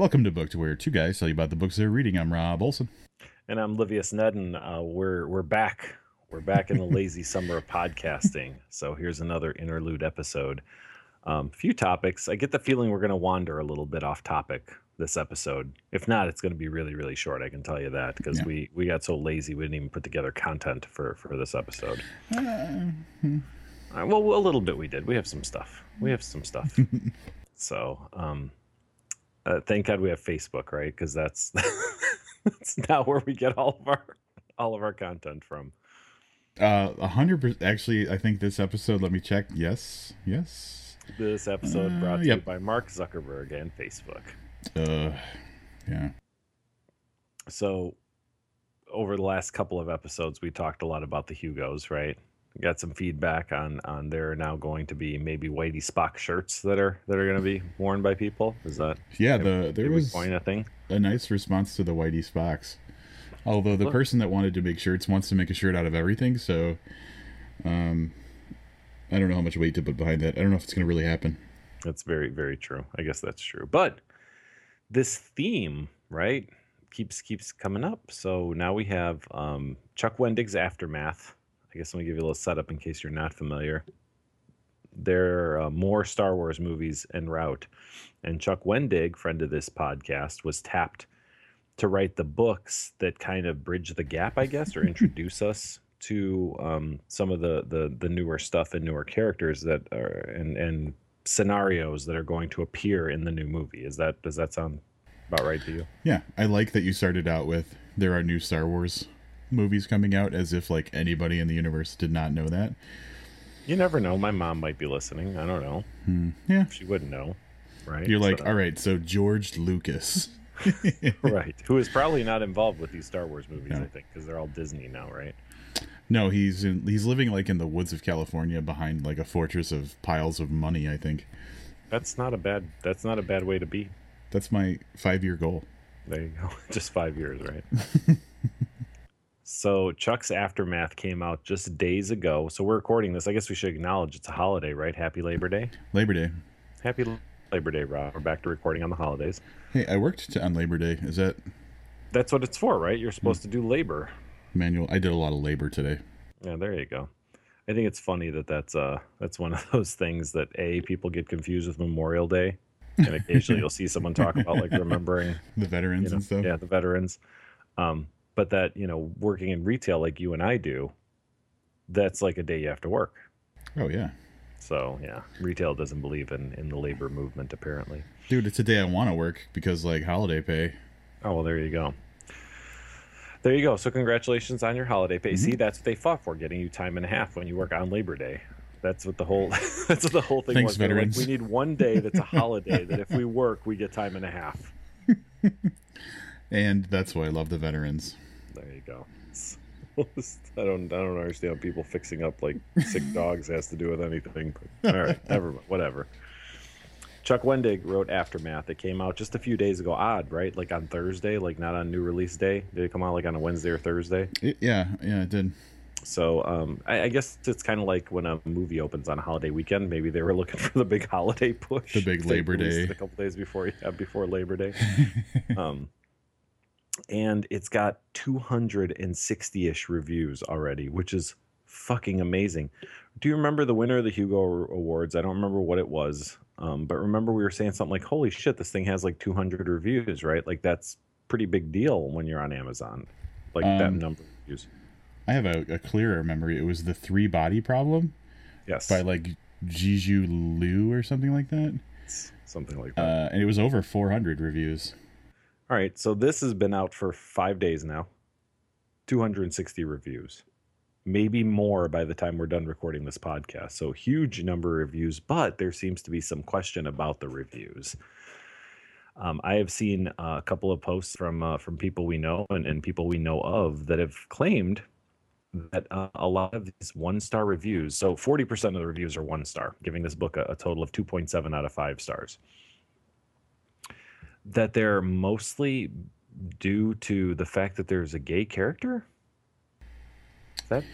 Welcome to Booked where two guys tell you about the books they're reading. I'm Rob Olson. And I'm Livius Nedden. Uh, we're we're back. We're back in the lazy summer of podcasting. So here's another interlude episode. Um, few topics. I get the feeling we're going to wander a little bit off topic this episode. If not, it's going to be really really short. I can tell you that because Yeah. we we got so lazy we didn't even put together content for for this episode. Uh, well, a little bit we did. We have some stuff. We have some stuff. so, um, uh, thank God we have Facebook, right? Because that's that's now where we get all of our all of our content from. Uh, a hundred percent. Actually, I think this episode. Let me check. Yes, yes. This episode Uh, brought to yep. you by Mark Zuckerberg and Facebook. Uh, yeah. So, over the last couple of episodes, we talked a lot about the Hugos, right? Got some feedback on on there are now going to be maybe Whitey Spock shirts that are that are going to be worn by people. Is that Yeah, the there did was a thing? a nice response to the Whitey Spocks. Although the person that wanted to make shirts wants to make a shirt out of everything, so um, I don't know how much weight to put behind that. I don't know if it's going to really happen. That's very, very true. I guess that's true. But this theme, right, keeps keeps coming up. So now we have um, Chuck Wendig's Aftermath. I guess let me give you a little setup in case you're not familiar. There are uh, more Star Wars movies en route, and Chuck Wendig, friend of this podcast, was tapped to write the books that kind of bridge the gap, I guess, or introduce us to um, some of the, the the newer stuff and newer characters that are and and scenarios that are going to appear in the new movie. Is that does that sound about right to you? Yeah, I like that you started out with there are new Star Wars movies coming out as if like anybody in the universe did not know that. You never know. My mom might be listening. I don't know. Hmm. Yeah. She wouldn't know, right? You're like, So- all right, so George Lucas. right? Who is probably not involved with these Star Wars movies? No. I think because they're all Disney now, right? No, he's in, he's living like in the woods of California behind like a fortress of piles of money, I think. That's not a bad. That's not a bad way to be. That's my 5-year goal. There you go. Just five years, right? so Chuck's Aftermath came out just days ago. So we're recording this. I guess we should acknowledge it's a holiday, right? Happy Labor Day. Labor Day. Happy Labor Day, Rob. We're back to recording on the holidays. Hey, I worked to, on Labor Day. Is that That's what it's for, right? You're supposed to do labor. manual? I did a lot of labor today. Yeah, there you go. I think it's funny that that's uh that's one of those things that a people get confused with Memorial Day, and occasionally you'll see someone talk about like remembering The veterans you know, and stuff. yeah the veterans, um, but that you know working in retail like you and I do, that's like a day you have to work. Oh yeah. So yeah, retail doesn't believe in in the labor movement apparently. Dude, it's a day I want to work because like holiday pay. Oh well, there you go. There you go. So congratulations on your holiday pay. Mm-hmm. See, that's what they fought for, getting you time and a half when you work on Labor Day. That's what the whole that's what the whole thing Thanks, was. Were like, veterans. we need one day that's a holiday that if we work, we get time and a half. And that's why I love the veterans. There you go. I don't I don't understand how people fixing up like sick dogs has to do with anything. But all right, never mind. Whatever. Chuck Wendig wrote Aftermath. It came out just a few days ago. Odd, right? Like on Thursday, like not on new release day. Did it come out like on a Wednesday or Thursday? It, yeah, yeah, it did. So um, I, I guess it's kind of like when a movie opens on a holiday weekend. Maybe they were looking for the big holiday push, The big Labor Day. a couple days before yeah, before Labor Day. um, and it's got 260-ish reviews already, which is fucking amazing. Do you remember the winner of the Hugo Awards? I don't remember what it was, um, but remember we were saying something like, "Holy shit, this thing has like 200 reviews!" Right? Like that's pretty big deal when you're on Amazon, like that Um, number of reviews. I have a, a clearer memory. It was the three body problem Yes, by like Jiju Liu or something like that. something like that. Uh, and it was over 400 reviews. All right, so this has been out for five days now. 260 reviews, maybe more by the time we're done recording this podcast. So huge number of reviews, but there seems to be some question about the reviews. Um, I have seen uh, a couple of posts from uh, from people we know and, and people we know of that have claimed that uh, a lot of these one star reviews, so 40% of the reviews are one star, giving this book a, a total of 2.7 out of five stars that they're mostly due to the fact that there's a gay character. Is that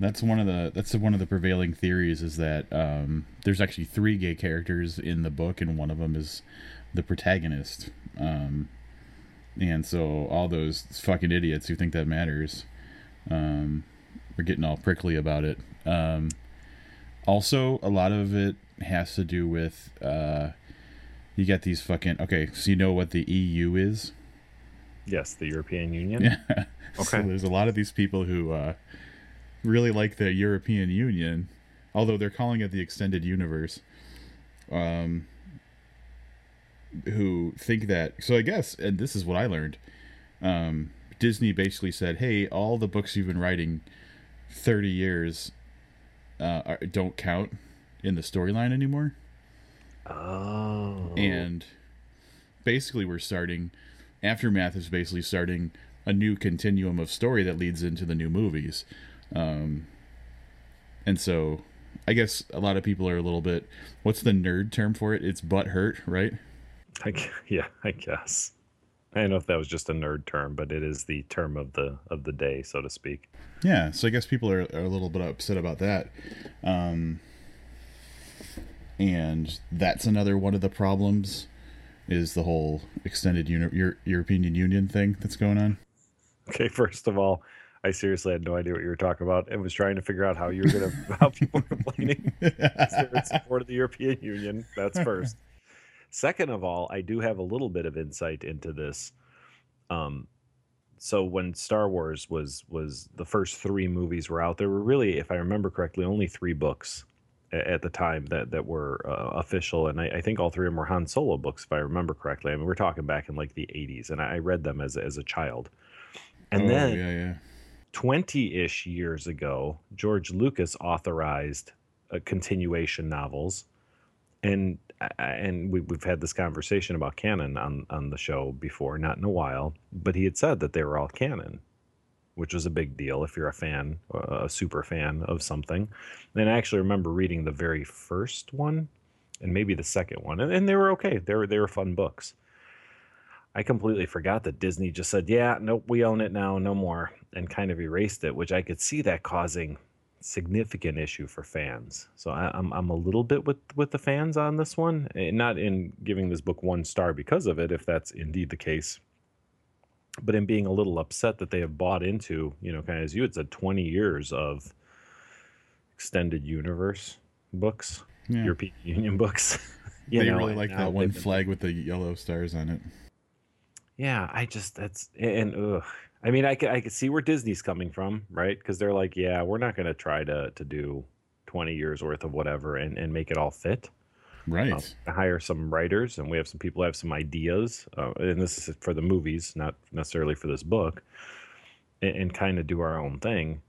That's one of the that's one of the prevailing theories is that um, there's actually three gay characters in the book, and one of them is the protagonist. Um, and so all those fucking idiots who think that matters um, are getting all prickly about it. Um, also, a lot of it has to do with uh, you get these fucking okay. So you know what the EU is? Yes, the European Union. Yeah. Okay. So there's a lot of these people who uh, really like the European Union, although they're calling it the extended universe. Um, who think that so I guess and this is what I learned. Um, Disney basically said, "Hey, all the books you've been writing 30 years uh, are, don't count in the storyline anymore." Oh. And basically we're starting Aftermath is basically starting a new continuum of story that leads into the new movies. Um, and so I guess a lot of people are a little bit what's the nerd term for it? It's butt hurt, right? I, yeah, I guess. I don't know if that was just a nerd term, but it is the term of the of the day, so to speak. Yeah, so I guess people are, are a little bit upset about that. Um, and that's another one of the problems is the whole extended Uni- European Union thing that's going on. Okay, first of all, I seriously had no idea what you were talking about and was trying to figure out how you were going to how people were complaining in support of the European Union. That's first. Second of all, I do have a little bit of insight into this. Um, so when Star Wars was was the first three movies were out, there were really, if I remember correctly, only three books at the time that that were uh, official, and I, I, think all three of them were Han Solo books, if I remember correctly. I mean, we're talking back in like the '80s, and I, read them as as a child. And oh, then, yeah, yeah. 20-ish years ago, George Lucas authorized a continuation novels, and and we, have had this conversation about canon on on the show before, not in a while, but he had said that they were all canon, which was a big deal if you're a fan, a super fan of something. And I actually remember reading the very first one, and maybe the second one, and, and they were okay. They were they were fun books. I completely forgot that Disney just said, "Yeah, nope, we own it now, no more," and kind of erased it, which I could see that causing significant issue for fans. So I, am I'm, I'm a little bit with with the fans on this one, and eh, not in giving this book one star because of it, if that's indeed the case, but in being a little upset that they have bought into, you know, kind of as you had said, 20 years of extended universe books, yeah. European Union books. you they know, really like that one flag with the yellow stars on it. Yeah, I just that's and ugh, I mean, I could I could see where Disney's coming from, right? Because they're like, yeah, we're not going to try to to do twenty years worth of whatever and and make it all fit. Right. Um, hire some writers, and we have some people have some ideas, uh, and this is for the movies, not necessarily for this book, and, and kind of do our own thing.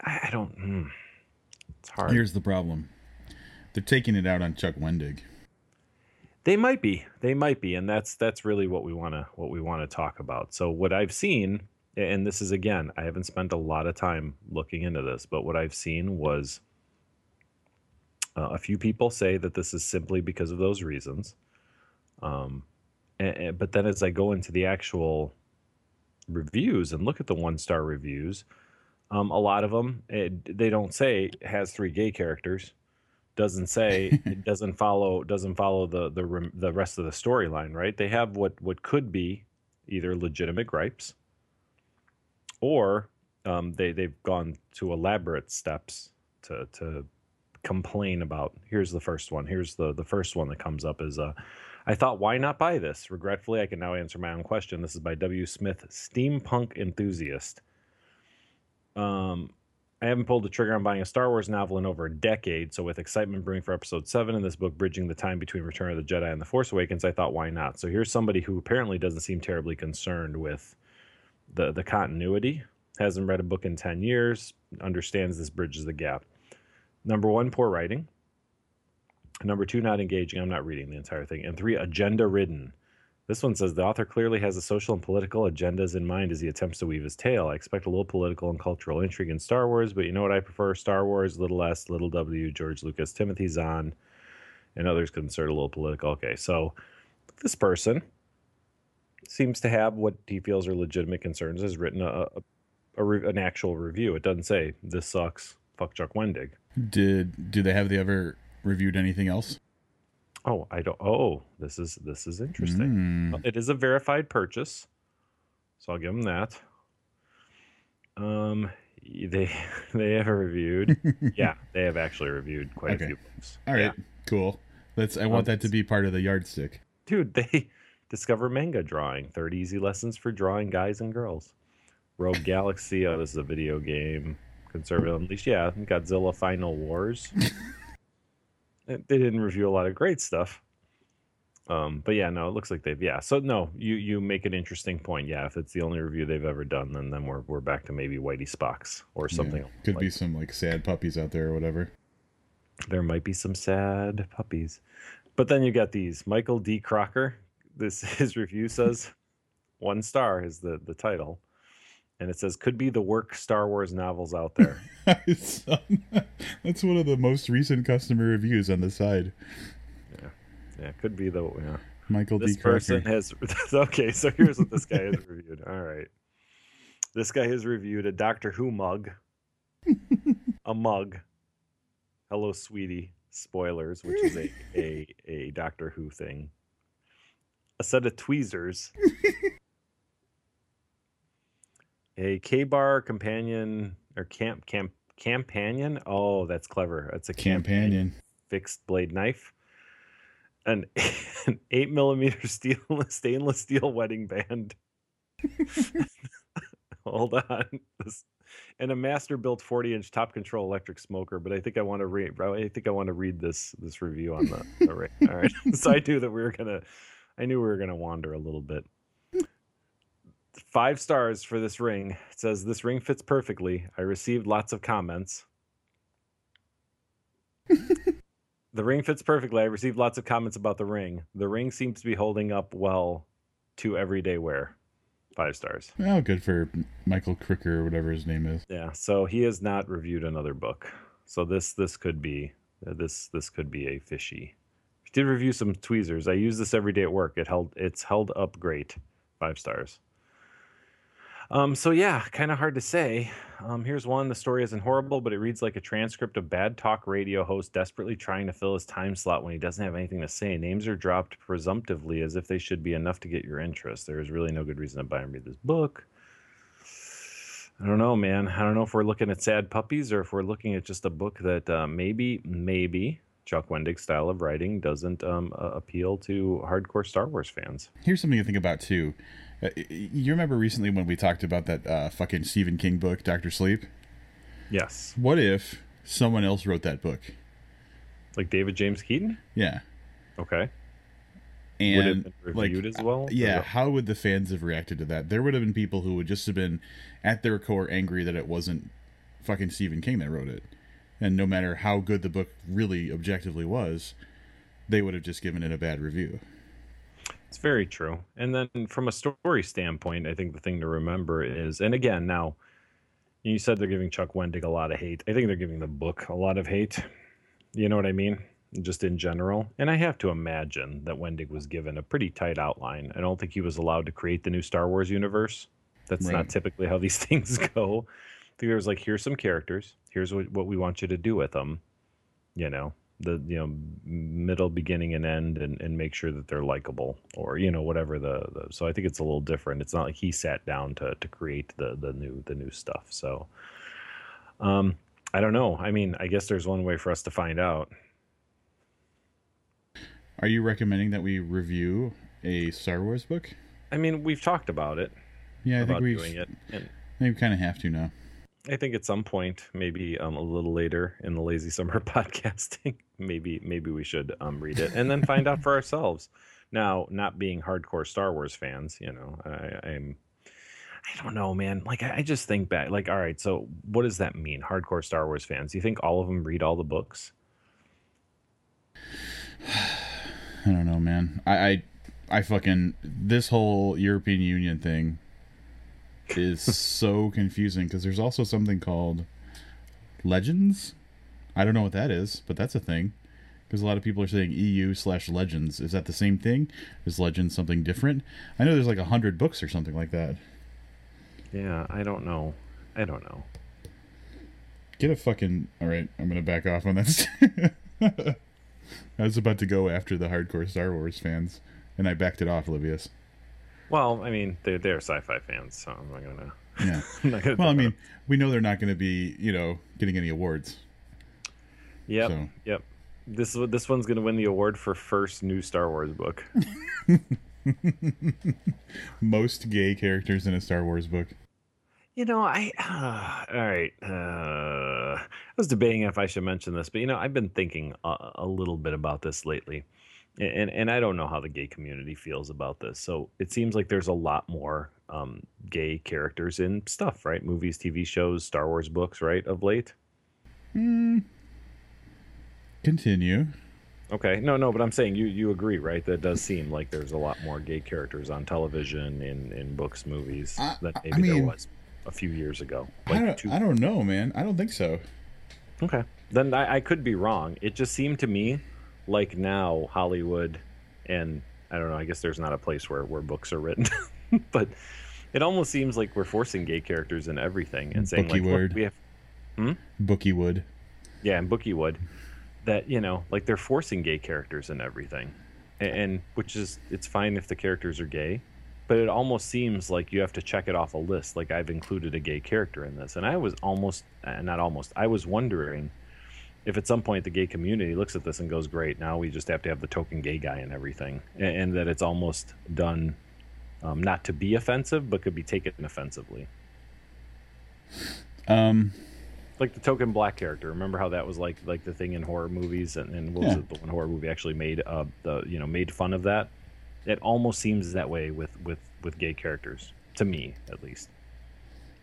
I, I don't. Mm, it's hard. Here's the problem: they're taking it out on Chuck Wendig. They might be. They might be, and that's that's really what we want to what we want to talk about. So what I've seen and this is again, I haven't spent a lot of time looking into this, but what I've seen was uh, a few people say that this is simply because of those reasons. Um, and, and, but then as I go into the actual reviews and look at the one star reviews, um, a lot of them it, they don't say has three gay characters, doesn't say it doesn't follow doesn't follow the the the rest of the storyline, right? They have what what could be either legitimate gripes or um, they they've gone to elaborate steps to to complain about. Here's the first one. Here's the the first one that comes up is uh, I thought why not buy this? Regretfully, I can now answer my own question. This is by W. Smith, steampunk enthusiast. Um, I haven't pulled the trigger on buying a Star Wars novel in over a decade, so with excitement brewing for Episode Seven and this book bridging the time between Return of the Jedi and The Force Awakens, I thought why not? So here's somebody who apparently doesn't seem terribly concerned with the the continuity. Hasn't read a book in ten years. Understands this bridges the gap. Number one, poor writing. Number two, not engaging. I'm not reading the entire thing. And three, agenda ridden. This one says the author clearly has a social and political agendas in mind as he attempts to weave his tale. I expect a little political and cultural intrigue in Star Wars, but you know what I prefer? Star Wars, little S, little W, George Lucas, Timothy Zahn, and others considered a little political. Okay, so this person seems to have what he feels are legitimate concerns, has written a, a, a an actual review. It doesn't say this sucks. Fuck Chuck Wendig. Did do they have they ever reviewed anything else? Oh, I don't. Oh, this is this is interesting. Mm. It is a verified purchase, so I'll give them that. Um, they they have reviewed. yeah, they have actually reviewed quite Okay. a few books. All right, Yeah. cool. Let's. I want Um, that to be part of the yardstick. dude. They discover manga drawing. Thirty easy lessons for drawing guys and girls. Rogue Galaxy. Oh, this is a video game. Conservative Unleashed. Yeah, Godzilla Final Wars. they didn't review a lot of great stuff. Um, but yeah, no, it looks like they've yeah. So no, you you make an interesting point. Yeah, if it's the only review they've ever done, then then we're we're back to maybe Whitey Spock's or something. Yeah. Could like- be some like sad puppies out there or whatever. there might be some sad puppies. But then you got these Michael D. Crocker. This his review says one star is the the title, and it says could be the work Star Wars novels out there. That's one of the most recent customer reviews on the side. yeah, yeah, could be the yeah. Michael This D. Person has okay. So here's what this guy has reviewed. All right, this guy has reviewed a Doctor Who mug, a mug. Hello, sweetie. Spoilers, which is a a a Doctor Who thing. A set of tweezers. A KA-BAR companion or camp camp companion. Oh, that's clever. That's a Companion. fixed blade knife, an, an eight millimeter steel stainless steel wedding band. Hold on, this, and a Masterbuilt forty inch top control electric smoker. But I think I want to read. I think I want to read this this review on the. the All right. so I knew that we were gonna. I knew we were gonna wander a little bit. Five stars for this ring. It says this ring fits perfectly. I received lots of comments. The ring fits perfectly. I received lots of comments about the ring. The ring seems to be holding up well to everyday wear. Five stars. Oh, good for Michael Cricker or whatever his name is. Yeah. So he has not reviewed another book. So this this could be uh, this this could be a fishy. He did review some tweezers. I use this every day at work. It held it's held up great. Five stars. Um, so yeah, kind of hard to say. Um, here's one. The story isn't horrible, but it reads like a transcript of bad talk radio host desperately trying to fill his time slot when he doesn't have anything to say. Names are dropped presumptively as if they should be enough to get your interest. There is really no good reason to buy and read this book. I don't know, man. I don't know if we're looking at sad puppies or if we're looking at just a book that uh, maybe, maybe Chuck Wendig's style of writing doesn't um, uh, appeal to hardcore Star Wars fans. Here's something to think about too. Uh, you remember recently when we talked about that uh, fucking Stephen King book, Doctor Sleep? Yes, What if someone else wrote that book? like David James Keaton. Yeah, Okay, would it have and been like, reviewed as well? yeah, Or- how would the fans have reacted to that? There would have been people who would just have been at their core angry that it wasn't fucking Stephen King that wrote it, and no matter how good the book really objectively was, they would have just given it a bad review. It's very true. And then from a story standpoint, I think the thing to remember is, and again, now you said they're giving Chuck Wendig a lot of hate. I think they're giving the book a lot of hate. You know what I mean? Just in general. And I have to imagine that Wendig was given a pretty tight outline. I don't think he was allowed to create the new Star Wars universe. That's Right. not typically how these things go. I think there was like, here's some characters. Here's what, what we want you to do with them. You know, the you know middle, beginning, and end, and, and make sure that they're likable, or you know whatever the, the. So I think it's a little different. It's not like he sat down to to create the the new the new stuff. So, um, I don't know. I mean, I guess there's one way for us to find out. Are you recommending that we review a Star Wars book? I mean, we've talked about it Yeah, I about think we doing it, and we kind of have to now. I think at some point, maybe um, a little later in the lazy summer podcasting, maybe maybe we should um, read it and then find out for ourselves. Now, not being hardcore Star Wars fans, you know, I, I'm. I don't know, man. Like, I, just think back. Like, all right, so what does that mean? Hardcore Star Wars fans? You think all of them read all the books? I don't know, man. I, I, I fucking this whole European Union thing is so confusing because there's also something called Legends. I don't know what that is, but that's a thing. Because a lot of people are saying EU slash Legends. Is that the same thing? Is Legends something different? I know there's like a hundred books or something like that. Yeah, I don't know. I don't know. Get a fucking. All right, I'm gonna back off on that. I was about to go after the hardcore Star Wars fans, and I backed it off, Livius. Well, I mean, they're they're sci-fi fans, so I'm not gonna. Yeah. Not gonna Well, I mean, we know they're not going to be, you know, getting any awards. yep, so- yep. This this one's gonna win the award for first new Star Wars book. Most gay characters in a Star Wars book. You know, I uh, all right. Uh, I was debating if I should mention this, but you know, I've been thinking a, a little bit about this lately, and and I don't know how the gay community feels about this. So it seems like there's a lot more um, gay characters in stuff, right? Movies, TV shows, Star Wars books, right? Of late. Hmm. Continue. Okay, no, no, but I'm saying you you agree, right? That does seem like there's a lot more gay characters on television, in in books, movies I- than I maybe there was a few years ago. I don't, two I don't know, man. I don't think so. Okay. Then I, I could be wrong. It just seemed to me like now Hollywood and I don't know, I guess there's not a place where, where books are written. but it almost seems like we're forcing gay characters in everything and saying Bookie like word. look, we have Bookie Wood. yeah, and Bookie would that, you know, like they're forcing gay characters in everything. And, and which is it's fine if the characters are gay, but it almost seems like you have to check it off a list like I've included a gay character in this. And I was almost uh, not almost. I was wondering if at some point the gay community looks at this and goes, "Great, now we just have to have the token gay guy and everything," and, and that it's almost done um, not to be offensive, but could be taken offensively. Um, Like the token black character. Remember how that was like like the thing in horror movies, and, and what was it? The one horror movie actually made uh the you know made fun of that. It almost seems that way with with with gay characters to me at least.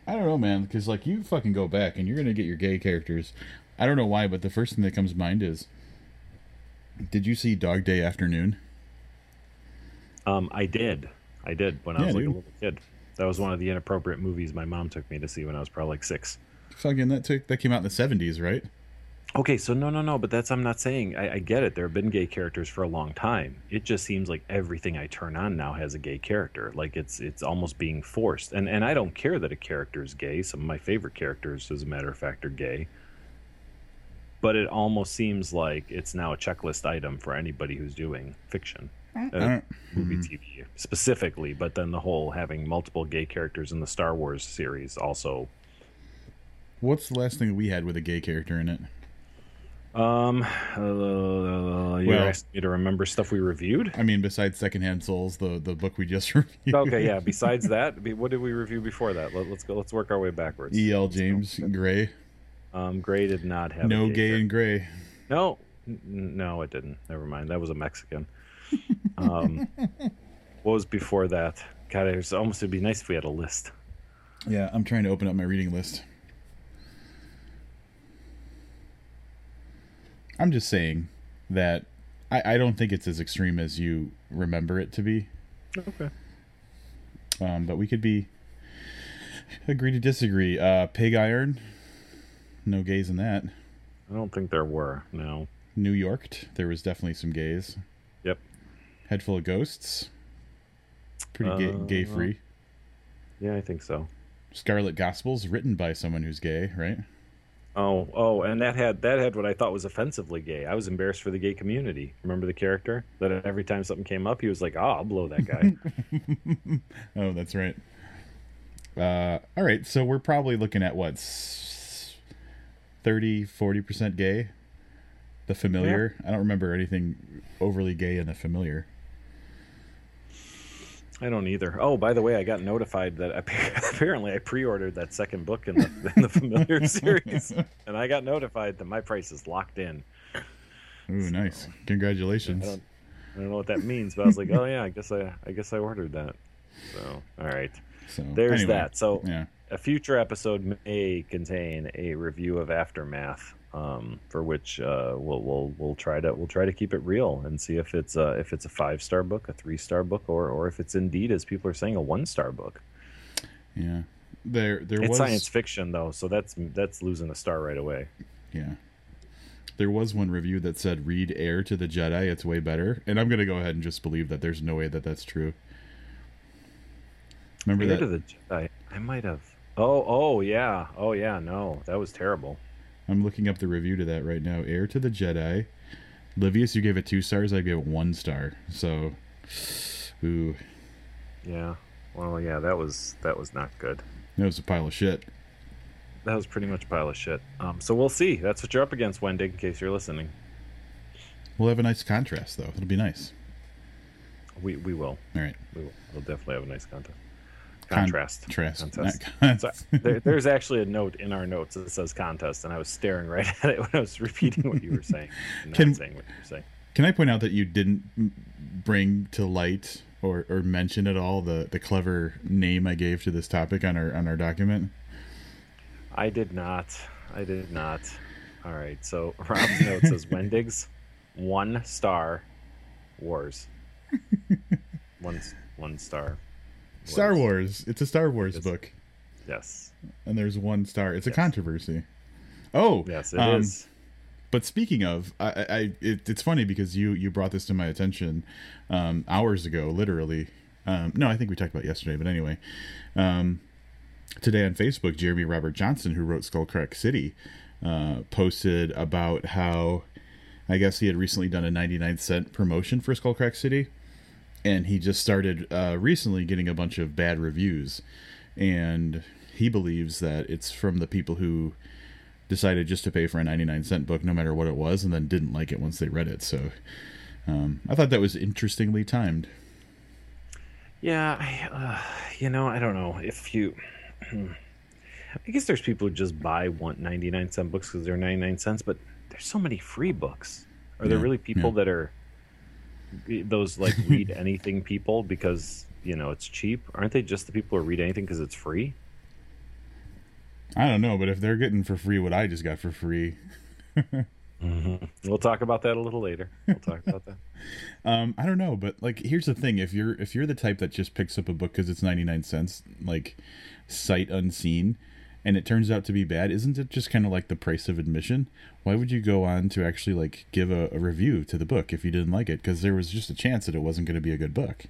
I don't know, man, because like you fucking go back and you're gonna get your gay characters. I don't know why, but the first thing that comes to mind is, did you see Dog Day Afternoon? Um, I did, I did when I Yeah, was like dude. a little kid. That was one of the inappropriate movies my mom took me to see when I was probably like six. Fucking that took that came out in the seventies, right? Okay, so no, no, no, but that's I'm not saying. I, I get it. There have been gay characters for a long time. It just seems like everything I turn on now has a gay character. Like it's it's almost being forced. And and I don't care that a character is gay. Some of my favorite characters, as a matter of fact, are gay. But it almost seems like it's now a checklist item for anybody who's doing fiction, uh, don't- movie, TV specifically. But then the whole having multiple gay characters in the Star Wars series also What's the last thing we had with a gay character in it? Um, uh, you're Well- asking me to remember stuff we reviewed. I mean, besides Secondhand Souls, the the book we just reviewed. Okay, yeah. Besides that, what did we review before that? Let, us go. Let's work our way backwards. E.L. James Gray. Um, Gray did not have No gay and gray. No, no, it didn't. Never mind. That was a Mexican. Um, what was before that? God, it was almost. It'd be nice if we had a list. Yeah, I'm trying to open up my reading list. I'm just saying that I, I don't think it's as extreme as you remember it to be. Okay. Um, but we could be agree to disagree. Uh, Pig Iron, no gays in that. I don't think there were. No. New York, there was definitely some gays. Yep. Head full of ghosts, pretty gay, Uh, gay free. Yeah, I think so. Scarlet Gospels, written by someone who's gay, right? Oh, oh, and that had that had what I thought was offensively gay. I was embarrassed for the gay community. Remember the character that every time something came up, he was like, "Oh, I'll blow that guy." Oh, that's right. Uh, all right, so we're probably looking at what, 30, 40% gay? The familiar? I don't remember anything overly gay in the familiar. I don't either. Oh, by the way, I got notified that appa- apparently I pre-ordered that second book in the in the familiar series, and I got notified that my price is locked in. Ooh, nice. I Congratulations. don't, I don't know what that means, but I was like, oh yeah, I guess I I guess I ordered that. So, all right, So there's anyway, that. So Yeah. A future episode may contain a review of Aftermath, um, for which uh, we'll we'll we'll try to we'll try to keep it real and see if it's uh, if it's a five star book, a three star book, or or if it's indeed, as people are saying, a one star book. Yeah. There there It's was science fiction though, so that's that's losing a star right away. Yeah. There was one review that said read Heir to the Jedi, it's way better. And I'm going to go ahead and just believe that there's no way that that's true. Remember Heir that to the Jedi. I might have. Oh, oh yeah, oh yeah. No, that was terrible. I'm looking up the review to that right now. Heir to the Jedi. Livius, you gave it two stars. I gave it one star. So, ooh, Yeah. Well, yeah, that was that was not good. that was a pile of shit. That was pretty much a pile of shit. Um, so we'll see. That's what you're up against, Wendig. In case you're listening, We'll have a nice contrast, though. It'll be nice. we we will. All right. We will. We'll definitely have a nice contest. Con- Contrast. Contrast. Contest. Not So, there, there's actually a note in our notes that says contest, and I was staring right at it when I was repeating what you were saying, Can- saying what you were saying. Can I point out that you didn't bring to light or, or mention at all the, the clever name I gave to this topic on our on our document? I did not. I did not. All right. So Rob's note says Wendig's one star wars. one one star. Star Wars. It's a Star Wars Yes. book, Yes. and there's one star. It's a controversy. Oh, Yes, it is. um, But speaking of, I, I it, it's funny because you you brought this to my attention um, hours ago, literally. Um, no, I think we talked about it yesterday, but anyway, um, today on Facebook, Jeremy Robert Johnson, who wrote Skullcrack City, uh, posted about how I guess he had recently done a 99 cent promotion for Skullcrack City, and he just started uh, recently getting a bunch of bad reviews, and he believes that it's from the people who decided just to pay for a 99 cent book no matter what it was and then didn't like it once they read it so um, i thought that was interestingly timed Yeah, I, uh, you know, I don't know if you. I guess there's people who just buy one 99 cent books because they're 99 cents, but there's so many free books. Are there really people yeah. that are those like read anything people because you know it's cheap? Aren't they just the people who read anything because it's free? i don't know but if they're getting for free what i just got for free We'll talk about that a little later. We'll talk about that. um, i don't know but like here's the thing if you're if you're the type that just picks up a book because it's 99 cents like sight unseen and it turns out to be bad isn't it just kind of like the price of admission why would you go on to actually like give a, a review to the book if you didn't like it because there was just a chance that it wasn't going to be a good book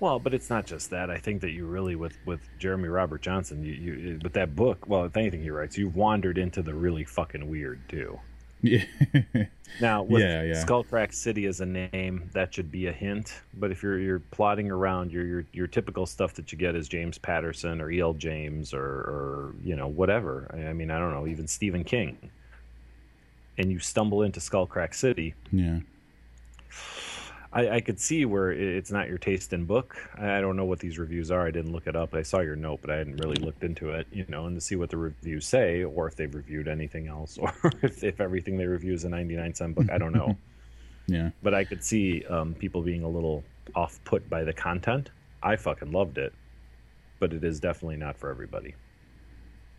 Well, but it's not just that. I think that you really, with with Jeremy Robert Johnson, you, you with that book. Well, if anything he writes, you've wandered into the really fucking weird too. Yeah Now, with Yeah, yeah. Skullcrack City as a name, that should be a hint. But if you're you're plotting around your your your typical stuff that you get is James Patterson or E.L. James or or you know whatever. I I mean, I don't know, even Stephen King. And you stumble into Skullcrack City, yeah I, I could see where it's not your taste in book. I I don't know what these reviews are. I didn't look it up. I saw your note, but I hadn't really looked into it, you know, and to see what the reviews say, or if they've reviewed anything else, or if, if everything they review is a 99 cent book. I don't know. yeah but I could see um, people being a little off put by the content. I fucking loved it, but it is definitely not for everybody.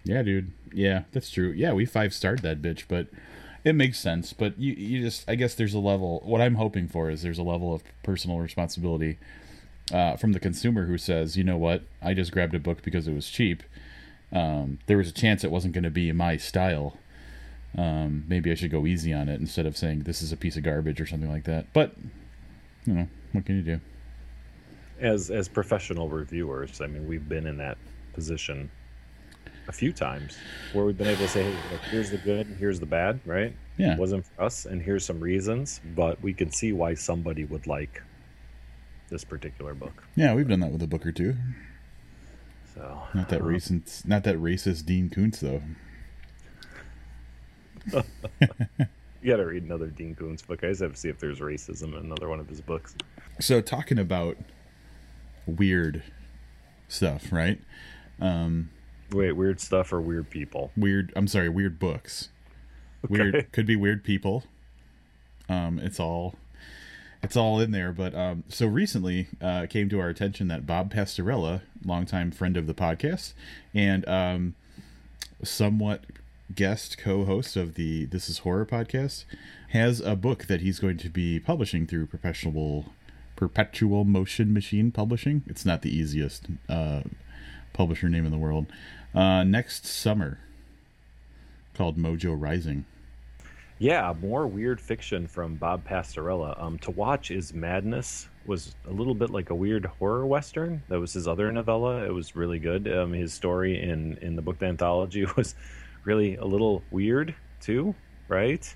Yeah, dude. Yeah, that's true. Yeah, we five starred that bitch, but it makes sense. But you, you just, I guess there's a level. What I'm hoping for is there's a level of personal responsibility uh, from the consumer who says, you know what, I just grabbed a book because it was cheap. Um, there was a chance it wasn't going to be my style. Um, maybe I should go easy on it instead of saying this is a piece of garbage or something like that. But you know, what can you do? As as professional reviewers, I mean, we've been in that position a few times where we've been able to say, "Hey, here's the good, and here's the bad," right? Yeah, It wasn't for us, and here's some reasons, but we can see why somebody would like this particular book. yeah, we've done that with a book or two. So Not that uh, racist, not that racist Dean Koontz though. You got to read another Dean Koontz book. I just have to see if there's racism in another one of his books. So talking about weird stuff, right? Um, Wait, weird stuff or weird people? weird. I'm sorry, weird books. Weird could be weird people. Um, it's all it's all in there. But um, so recently uh, it came to our attention that Bob Pastorella, longtime friend of the podcast, and um, somewhat guest co-host of the This Is Horror podcast, has a book that he's going to be publishing through Perpetual Perpetual Motion Machine Publishing. It's not the easiest uh, publisher name in the world. Uh, next summer, called Mojo Rising. Yeah, more weird fiction from Bob Pastorella. Um, to watch is Madness was a little bit like a weird horror western. That was his other novella. It was really good. Um, his story in in the book the anthology was really a little weird too, right?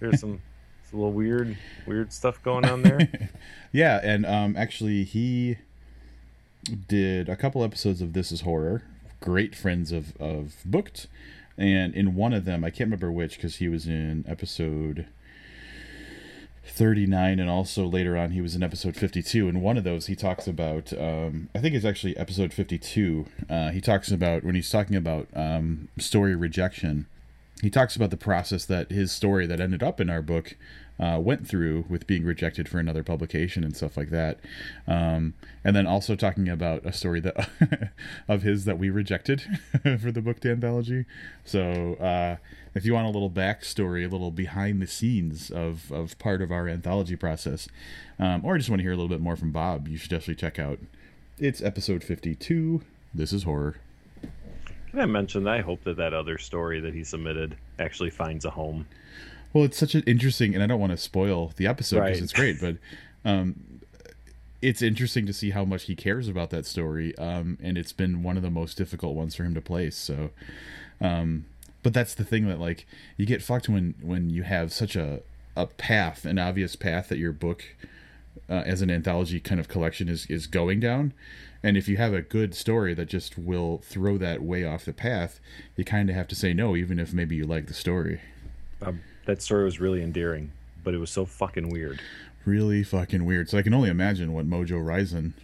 There's some little weird, weird stuff going on there. yeah, and um, actually, he did a couple episodes of This Is Horror. Great friends of of Booked, and in one of them, I can't remember which, because he was in episode 39 and also later on he was in episode 52 and one of those he talks about um, i think it's actually episode 52 uh, he talks about when he's talking about um, story rejection he talks about the process that his story that ended up in our book uh, went through with being rejected for another publication and stuff like that. Um, and then also talking about a story that of his that we rejected for the book anthology. So uh, if you want a little backstory, a little behind the scenes of, of part of our anthology process, um, or just want to hear a little bit more from Bob, you should definitely check out. It's episode 52. This is horror. Can I mention I hope that that other story that he submitted actually finds a home? Well, it's such an interesting, and I don't want to spoil the episode because right. it's great, but um, it's interesting to see how much he cares about that story, um, and it's been one of the most difficult ones for him to place. So, um, but that's the thing that like you get fucked when when you have such a a path, an obvious path that your book uh, as an anthology kind of collection is is going down. And if you have a good story that just will throw that way off the path, you kind of have to say no, even if maybe you like the story. Um, that story was really endearing, but it was so fucking weird. Really fucking weird. So I can only imagine what Mojo Rising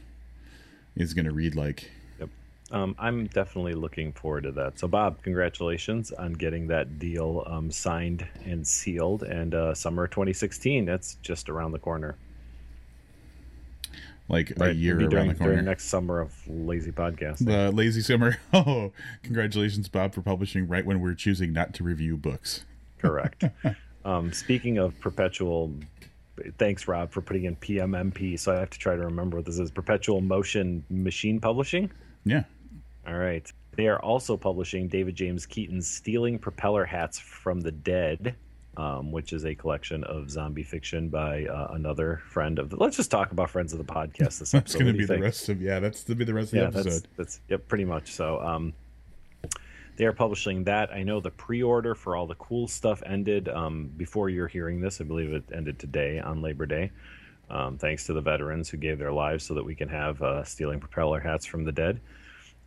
is going to read like. Yep. Um, I'm definitely looking forward to that. So, Bob, congratulations on getting that deal um, signed and sealed. And uh, summer 2016, that's just around the corner. Like right. a year around during, the corner. next summer of Lazy Podcast. The Lazy Summer. Oh, congratulations, Bob, for publishing right when we're choosing not to review books. Correct. um, speaking of perpetual, thanks Rob for putting in PMMP. So I have to try to remember what this is. Perpetual Motion Machine Publishing. Yeah. All right. They are also publishing David James Keaton's Stealing Propeller Hats from the Dead, um, which is a collection of zombie fiction by uh, another friend of the. Let's just talk about friends of the podcast. This episode. that's going to be the rest of yeah. That's to be the rest of yeah, the episode. That's, that's yep, pretty much. So um, they are publishing that. I know the pre-order for all the cool stuff ended um, before you're hearing this. I believe it ended today on Labor Day. Um, thanks to the veterans who gave their lives so that we can have uh, stealing propeller hats from the dead.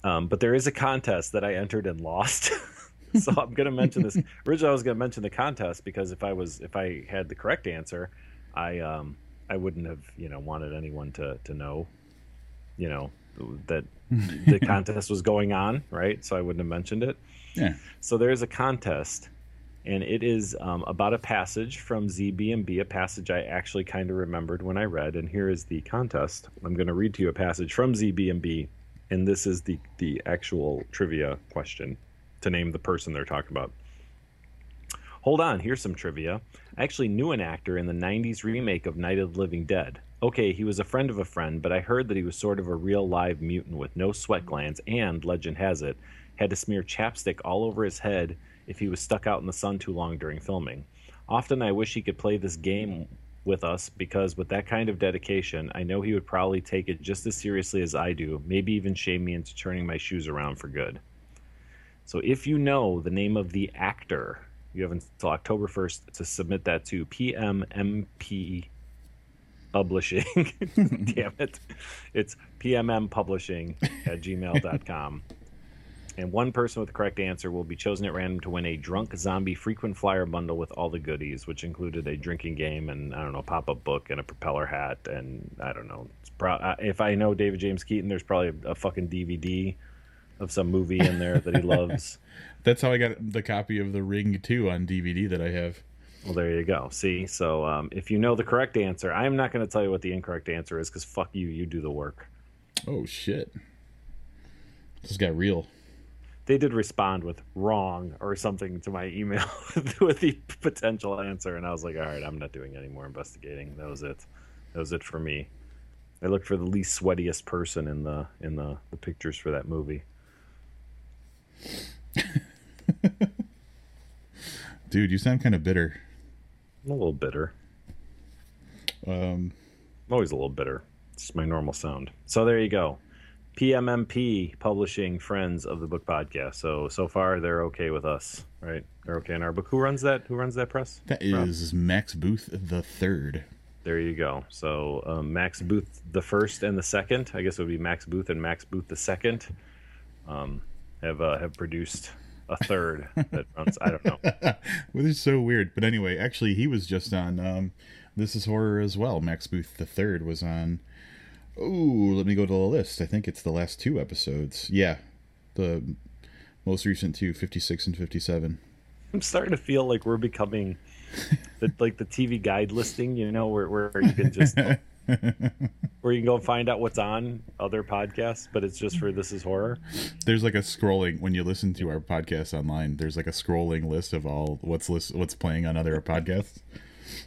Um, but there is a contest that I entered and lost. so I'm going to mention this. Originally, I was going to mention the contest because if I was if I had the correct answer, I um, I wouldn't have you know wanted anyone to to know, you know, that the contest was going on, right? So I wouldn't have mentioned it. Yeah. So there's a contest, and it is um, about a passage from ZBMB, a passage I actually kind of remembered when I read. And here is the contest. I'm going to read to you a passage from ZBMB, and this is the the actual trivia question to name the person they're talking about. Hold on, here's some trivia. I actually knew an actor in the 90s remake of Night of the Living Dead. Okay, he was a friend of a friend, but I heard that he was sort of a real live mutant with no sweat glands and, legend has it, had to smear chapstick all over his head if he was stuck out in the sun too long during filming. Often I wish he could play this game with us because with that kind of dedication, I know he would probably take it just as seriously as I do, maybe even shame me into turning my shoes around for good. So if you know the name of the actor you have until October 1st to submit that to PMMP Publishing. Damn it. It's PMM Publishing at gmail.com. and one person with the correct answer will be chosen at random to win a drunk zombie frequent flyer bundle with all the goodies, which included a drinking game and I don't know, pop up book and a propeller hat and I don't know. Pro- uh, if I know David James Keaton, there's probably a, a fucking DVD of some movie in there that he loves. That's how I got the copy of The Ring 2 on DVD that I have. Well, there you go. See, so um, if you know the correct answer, I'm not going to tell you what the incorrect answer is because fuck you, you do the work. Oh shit! This got real. They did respond with wrong or something to my email with the potential answer, and I was like, all right, I'm not doing any more investigating. That was it. That was it for me. I looked for the least sweatiest person in the in the, the pictures for that movie. Dude, you sound kind of bitter. I'm a little bitter. Um, I'm always a little bitter. It's my normal sound. So there you go. PMMP Publishing friends of the book podcast. So so far they're okay with us, right? They're okay in our book. Who runs that? Who runs that press? That is Rob? Max Booth the third. There you go. So um, Max Booth the first and the second. I guess it would be Max Booth and Max Booth the second. Um, have uh, have produced a third that runs. I don't know. well, it's so weird. But anyway, actually, he was just on. Um, this is horror as well. Max Booth the third was on. Oh, let me go to the list. I think it's the last two episodes. Yeah, the most recent two, 56 and 57. I'm starting to feel like we're becoming the, like the TV guide listing, you know, where, where you can just where you can go find out what's on other podcasts, but it's just for this is horror. There's like a scrolling when you listen to our podcast online. There's like a scrolling list of all what's list, what's playing on other podcasts.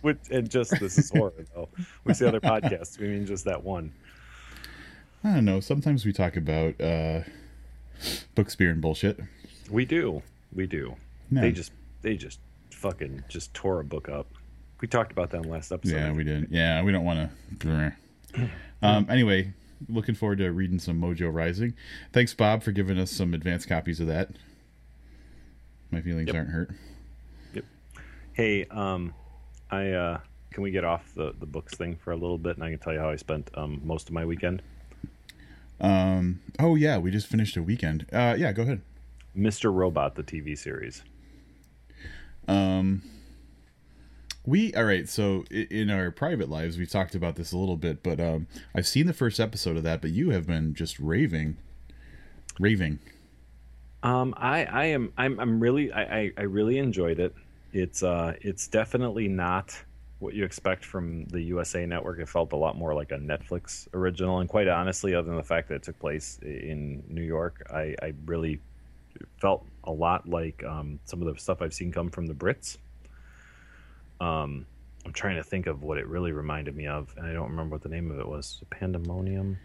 With, and just this is horror though. We see other podcasts. We mean just that one. I don't know. Sometimes we talk about uh, book spear and bullshit. We do. We do. No. They just they just fucking just tore a book up. We talked about that in the last episode. Yeah, we did. Yeah, we don't want to. um, anyway, looking forward to reading some Mojo Rising. Thanks, Bob, for giving us some advanced copies of that. My feelings yep. aren't hurt. Yep. Hey, um, I uh, can we get off the the books thing for a little bit, and I can tell you how I spent um, most of my weekend. Um. Oh yeah, we just finished a weekend. Uh. Yeah. Go ahead. Mr. Robot, the TV series. Um. We all right. So in our private lives, we've talked about this a little bit, but um, I've seen the first episode of that. But you have been just raving, raving. Um, I I am I'm I'm really I I, I really enjoyed it. It's uh it's definitely not what you expect from the USA Network. It felt a lot more like a Netflix original, and quite honestly, other than the fact that it took place in New York, I, I really felt a lot like um, some of the stuff I've seen come from the Brits. Um, I'm trying to think of what it really reminded me of, and I don't remember what the name of it was. Pandemonium.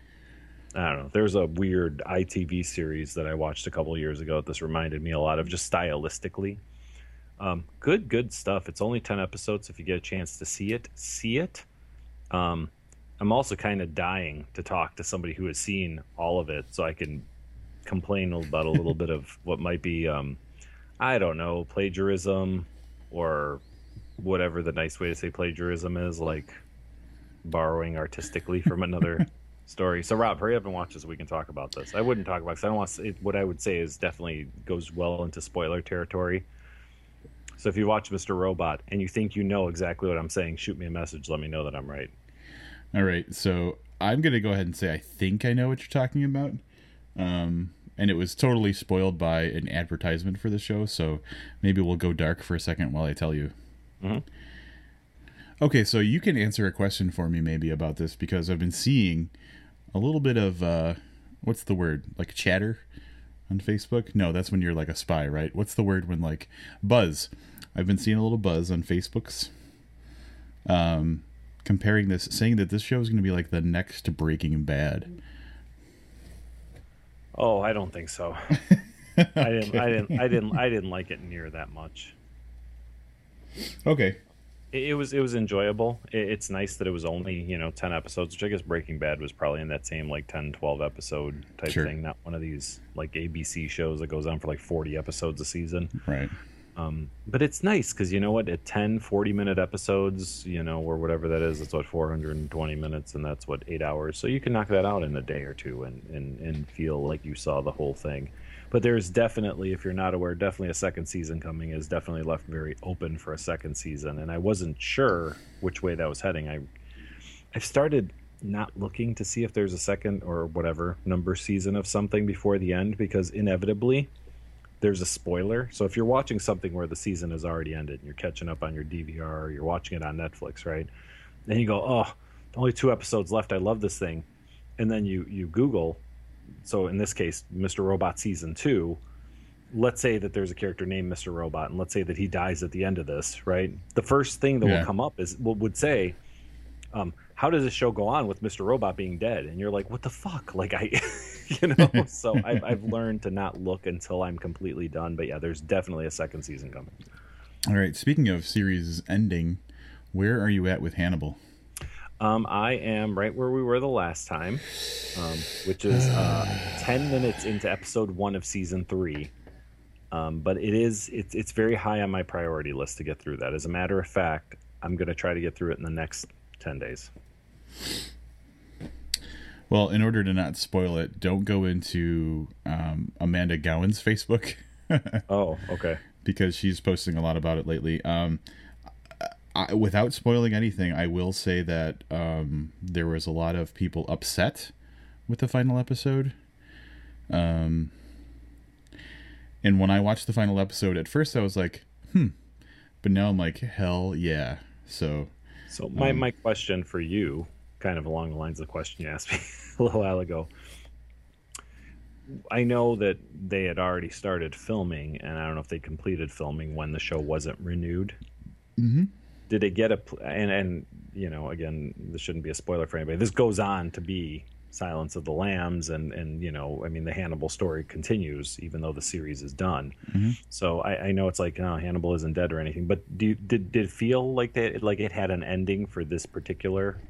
I don't know. There's a weird ITV series that I watched a couple years ago. That this reminded me a lot of just stylistically um, good, good stuff. It's only 10 episodes. If you get a chance to see it, see it. Um, I'm also kind of dying to talk to somebody who has seen all of it so I can complain about a little bit of what might be, um, I don't know, plagiarism or whatever the nice way to say plagiarism is, like borrowing artistically from another story. So, Rob, hurry up and watch this so we can talk about this. I wouldn't talk about because I don't want to, it, what I would say is definitely goes well into spoiler territory. So if you watch Mr. Robot and you think you know exactly what I'm saying, shoot me a message. Let me know that I'm right. All right. So I'm going to go ahead and say I think I know what you're talking about. Um, and it was totally spoiled by an advertisement for the show. So maybe we'll go dark for a second while I tell you. Mm-hmm. Okay, so you can answer a question for me maybe about this because I've been seeing a little bit of uh, what's the word like chatter on Facebook? No, that's when you're like a spy, right? What's the word when like buzz? I've been seeing a little buzz on Facebook's um, comparing this, saying that this show is going to be like the next Breaking Bad. Oh, I don't think so. okay. I didn't. I didn't. I didn't. I didn't like it near that much. Okay it, was it was enjoyable. It, it's nice that it was only you know ten episodes, which I guess Breaking Bad was probably in that same like 10, 12 episode type sure. thing. Not one of these like ABC shows that goes on for like forty episodes a season. Right. Um, but it's nice because you know what at 10 40 minute episodes you know or whatever that is it's what 420 minutes and that's what eight hours so you can knock that out in a day or two and, and, and feel like you saw the whole thing but there's definitely, if you're not aware, definitely a second season coming. Is definitely left very open for a second season, and I wasn't sure which way that was heading. I I've started not looking to see if there's a second or whatever number season of something before the end because inevitably there's a spoiler. So if you're watching something where the season has already ended and you're catching up on your DVR or you're watching it on Netflix, right? Then you go, "Oh, only two episodes left. I love this thing." And then you you Google so in this case, Mr. Robot season two, let's say that there's a character named Mr. Robot, and let's say that he dies at the end of this, right? The first thing that yeah. will come up is what would say, um, "How does this show go on with Mr. Robot being dead?" And you're like, "What the fuck?" Like I, you know. so I've, I've learned to not look until I'm completely done. But yeah, there's definitely a second season coming. All right. Speaking of series ending, where are you at with Hannibal? Um, I am right where we were the last time, um, which is uh, ten minutes into episode one of season three. Um, but it is it's it's very high on my priority list to get through that. As a matter of fact, I'm going to try to get through it in the next ten days. Well, in order to not spoil it, don't go into um, Amanda Gowin's Facebook. oh, okay. Because she's posting a lot about it lately. I, without spoiling anything, I will say that um, there was a lot of people upset with the final episode. Um, and when I watched the final episode, at first I was like, hmm. But now I'm like, hell yeah. So, so my, um, my question for you, kind of along the lines of the question you asked me a little while ago. I know that they had already started filming, and I don't know if they completed filming when the show wasn't renewed. Mm-hmm did it get a and and you know again this shouldn't be a spoiler for anybody. This goes on to be silence of the lambs and and you know i mean the hannibal story continues even though the series is done. Mm-hmm. so I, I know it's like oh, hannibal isn't dead or anything but do you, did did it feel like that like it had an ending for this particular?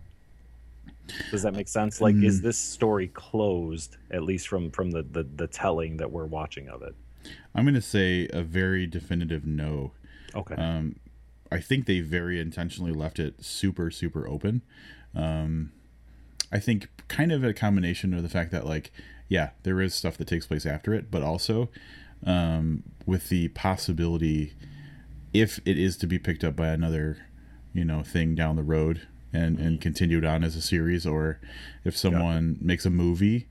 Does that make sense? Like mm. is this story closed at least from from the, the the telling that we're watching of it? I'm going to say a very definitive no. Okay. Um I think they very intentionally left it super super open. Um, I think kind of a combination of the fact that like yeah there is stuff that takes place after it, but also um, with the possibility if it is to be picked up by another you know thing down the road and and continued on as a series or if someone yeah. makes a movie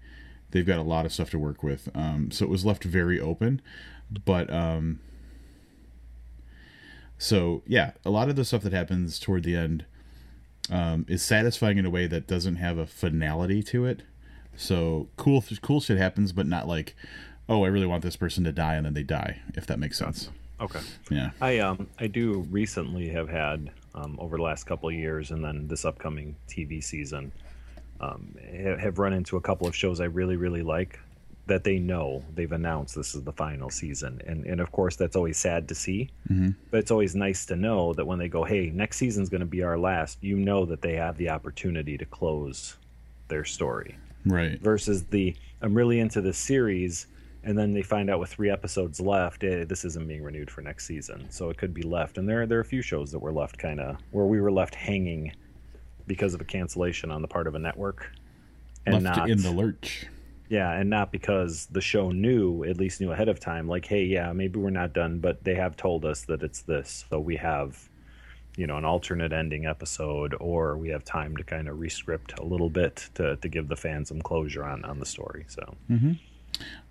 they've got a lot of stuff to work with um, so it was left very open but um, so yeah, a lot of the stuff that happens toward the end um, is satisfying in a way that doesn't have a finality to it. So cool, cool shit happens, but not like, oh, I really want this person to die and then they die. If that makes sense. Okay. Yeah. I um I do recently have had um, over the last couple of years and then this upcoming TV season um, have run into a couple of shows I really really like that they know they've announced this is the final season. And and of course that's always sad to see. Mm-hmm. but it's always nice to know that when they go hey next season's going to be our last you know that they have the opportunity to close their story. Right. Versus the i'm really into this series and then they find out with three episodes left eh, this isn't being renewed for next season. So it could be left. And there there are a few shows that were left kind of where we were left hanging because of a cancellation on the part of a network and left not in the lurch yeah, and not because the show knew, at least knew ahead of time, like, hey, yeah, maybe we're not done, but they have told us that it's this. So we have, you know, an alternate ending episode, or we have time to kind of rescript a little bit to, to give the fans some closure on, on the story. So, mm-hmm.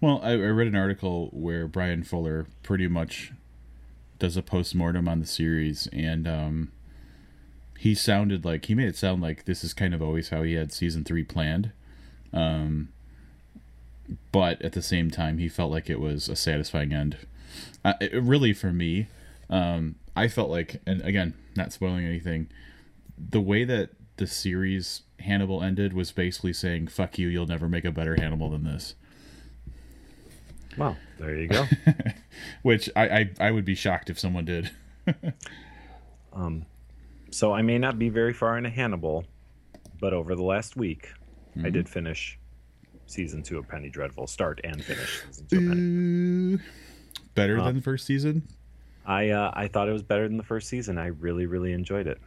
well, I, I read an article where Bryan Fuller pretty much does a post mortem on the series, and um, he sounded like he made it sound like this is kind of always how he had season three planned. Um, but at the same time, he felt like it was a satisfying end. Uh, it, really, for me, um, I felt like, and again, not spoiling anything, the way that the series Hannibal ended was basically saying, "Fuck you, you'll never make a better Hannibal than this." Well, there you go. Which I, I I would be shocked if someone did. um, so I may not be very far into Hannibal, but over the last week, mm-hmm. I did finish season two of Penny Dreadful start and finish season two. Penny. better than the first season. I uh, I thought it was better than the first season. I really really enjoyed it.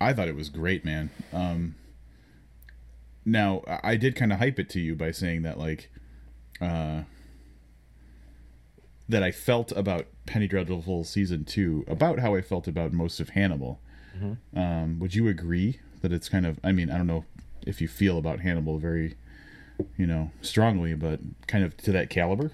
I thought it was great, man. Um, now I did kind of hype it to you by saying that like, uh, that I felt about Penny Dreadful season two about how I felt about most of Hannibal. Mm-hmm. Um, would you agree that it's kind of? I mean, I don't know if you feel about Hannibal very you know, strongly, but kind of to that caliber?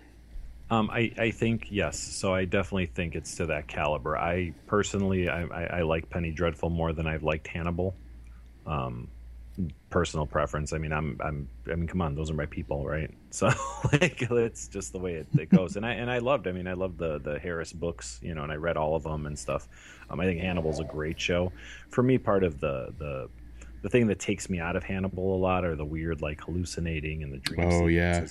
Um, I, I think yes. So I definitely think it's to that caliber. I personally, I, I, I like Penny Dreadful more than I've liked Hannibal. Um, personal preference. I mean, I'm, I'm, I mean, come on, those are my people, right? So like, it's just the way it, it goes. and I, and I loved. I mean, I loved the the Harris books, you know, and I read all of them and stuff. Um, I think Hannibal's a great show. For me, part of the the the thing that takes me out of Hannibal a lot are the weird like hallucinating and the dream. Oh yeah.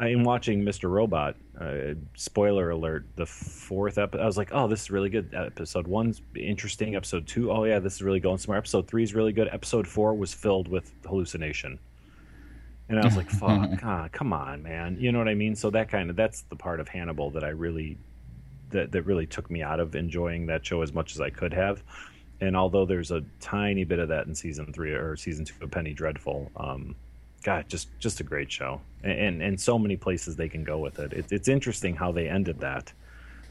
In watching Mr. Robot, uh, spoiler alert, the fourth episode, I was like, oh, this is really good. Episode one's interesting. Episode two, oh yeah, this is really going somewhere. Episode three is really good. Episode four was filled with hallucination. And I was like, fuck, God, come on, man. You know what I mean? So that kind of, that's the part of Hannibal that I really, that, that really took me out of enjoying that show as much as I could have. And although there's a tiny bit of that in season three or season two of Penny Dreadful, um, God, just just a great show, and and, and so many places they can go with it. it it's interesting how they ended that.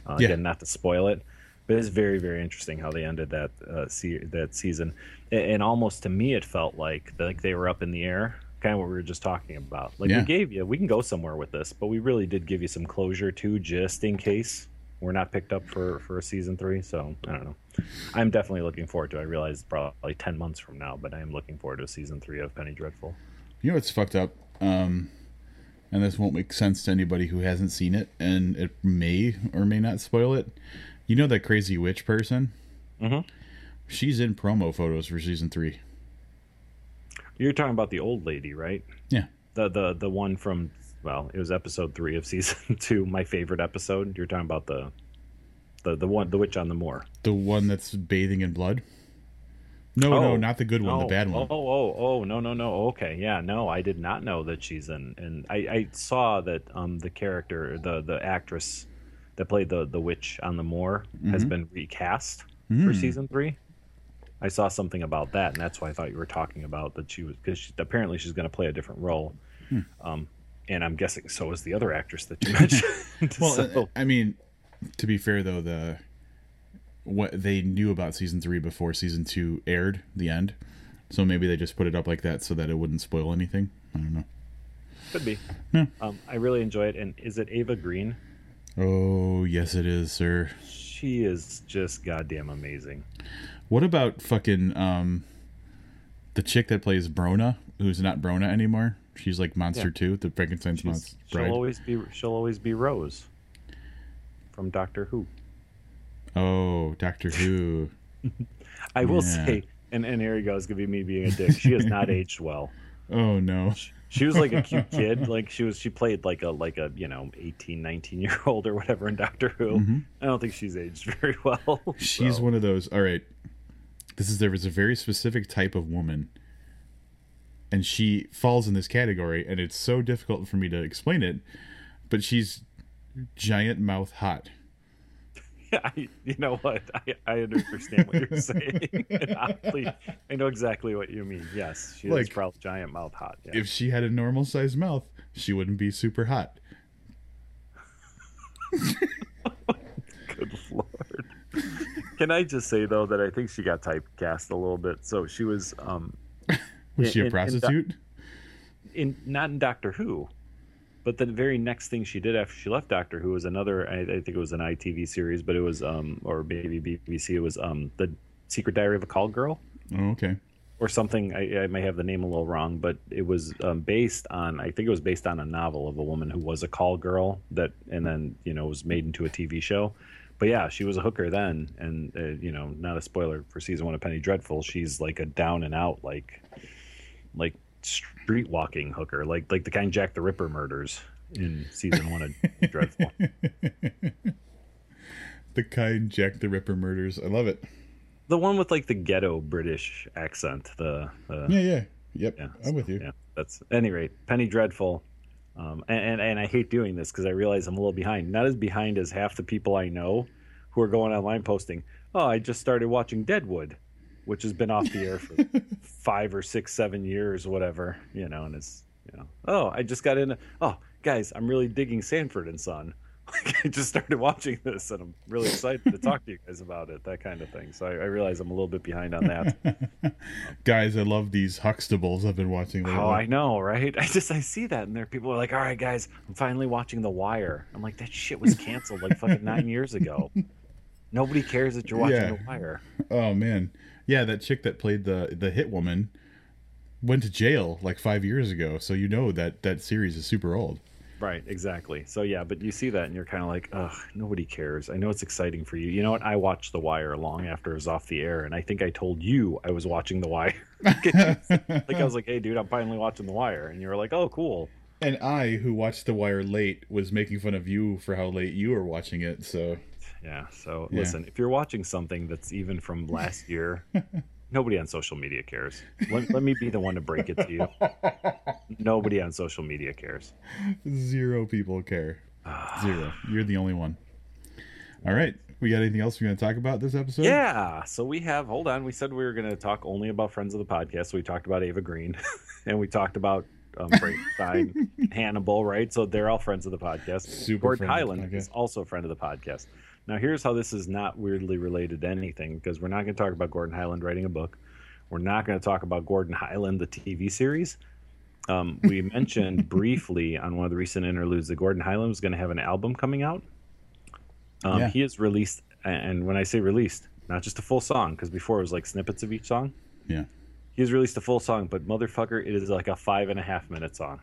Uh, yeah. Again, not to spoil it, but it's very very interesting how they ended that uh, se- that season. And, and, almost to me, it felt like like they were up in the air, kind of what we were just talking about. Like yeah. we gave you, we can go somewhere with this, but we really did give you some closure too, just in case we're not picked up for for a season three. So I don't know. I'm definitely looking forward to. it. I realize probably ten months from now, but I am looking forward to season three of Penny Dreadful. You know what's fucked up? Um, and this won't make sense to anybody who hasn't seen it, and it may or may not spoil it. You know that crazy witch person? Mm-hmm. She's in promo photos for season three. You're talking about the old lady, right? Yeah. The the the one from well, it was episode three of season two, my favorite episode. You're talking about the the the one the witch on the moor. The one that's bathing in blood. No, oh, no, not the good one, no. the bad one. Oh, oh, oh, no, no, no. Okay, yeah, no, I did not know that she's in. And I, I saw that um the character, the the actress that played the the witch on the moor mm-hmm. has been recast mm. for season three. I saw something about that, and that's why I thought you were talking about that she was because apparently she's going to play a different role. Hmm. Um, and I'm guessing so is the other actress that you mentioned. well, so. I mean, to be fair though, the what they knew about season three before season two aired, the end. So maybe they just put it up like that so that it wouldn't spoil anything. I don't know. Could be. Yeah. Um, I really enjoy it. And is it Eva Green? Oh yes, it is, sir. She is just goddamn amazing. What about fucking um, the chick that plays Brona, who's not Brona anymore? She's like Monster yeah. Two, the Frankenstein's monster. She'll always be. She'll always be Rose from Doctor Who. Oh, Doctor Who. I will yeah. say, and, and here he goes, gonna be me being a dick. She has not aged well. Oh no. She, she was like a cute kid. Like she was, she played like a like a you know 18, 19 year old or whatever in Doctor Who. Mm-hmm. I don't think she's aged very well. She's so. one of those. All right, this is there was a very specific type of woman, and she falls in this category, and it's so difficult for me to explain it. But she's giant mouth hot. I, you know what? I, I understand what you're saying. oddly, I know exactly what you mean. Yes, she like, is probably giant mouth hot. Yeah. If she had a normal sized mouth, she wouldn't be super hot. Good lord. Can I just say though that I think she got typecast a little bit. So she was um Was in, she a prostitute? In, in not in Doctor Who. But the very next thing she did after she left Doctor Who was another. I, I think it was an ITV series, but it was um or maybe BBC. It was um the Secret Diary of a Call Girl. Oh, okay. Or something. I, I may have the name a little wrong, but it was um, based on. I think it was based on a novel of a woman who was a call girl that, and then you know was made into a TV show. But yeah, she was a hooker then, and uh, you know, not a spoiler for season one of Penny Dreadful. She's like a down and out, like, like street walking hooker, like like the kind Jack the Ripper murders in season one of Dreadful. The kind Jack the Ripper murders. I love it. The one with like the ghetto British accent. The, the yeah yeah yep. Yeah, I'm with you. Yeah, that's at any rate Penny Dreadful. Um, and, and, and I hate doing this because I realize I'm a little behind. Not as behind as half the people I know who are going online posting. Oh, I just started watching Deadwood which has been off the air for five or six, seven years, whatever, you know, and it's, you know, oh, I just got in. Oh, guys, I'm really digging Sanford and Son. I just started watching this, and I'm really excited to talk to you guys about it, that kind of thing. So I, I realize I'm a little bit behind on that. guys, I love these Huxtables I've been watching. Lately. Oh, I know, right? I just I see that, and there people are like, "All right, guys, I'm finally watching The Wire." I'm like, that shit was canceled like fucking nine years ago. Nobody cares that you're watching yeah. The Wire. Oh man, yeah, that chick that played the the hit woman went to jail like five years ago. So you know that that series is super old. Right, exactly. So yeah, but you see that and you're kind of like, ugh, nobody cares. I know it's exciting for you. You know what? I watched The Wire long after it was off the air, and I think I told you I was watching The Wire. like I was like, hey, dude, I'm finally watching The Wire, and you were like, oh, cool. And I, who watched The Wire late, was making fun of you for how late you were watching it. So Yeah. So Yeah. listen, if you're watching something that's even from last year, nobody on social media cares. Let, let me be the one to break it to you. Nobody on social media cares. zero people care. Zero. You're the only one. All right. We got anything else we're going to talk about this episode? Yeah. So we have. Hold on. We said we were going to talk only about friends of the podcast. So we talked about Eva Green, and we talked about um, Frankenstein, Hannibal. Right. So they're all friends of the podcast. Super Gordon friend of the Highland podcast. is also a friend of the podcast. Now, here's how this is not weirdly related to anything because we're not going to talk about Gordon Highland writing a book. We're not going to talk about Gordon Highland, the TV series. Um, we mentioned briefly on one of the recent interludes that Gordon Highland was going to have an album coming out. Um, Yeah. He has released, and when I say released, not just a full song, because before it was like snippets of each song. Yeah. He has released a full song, but motherfucker, it is like a five and a half minute song.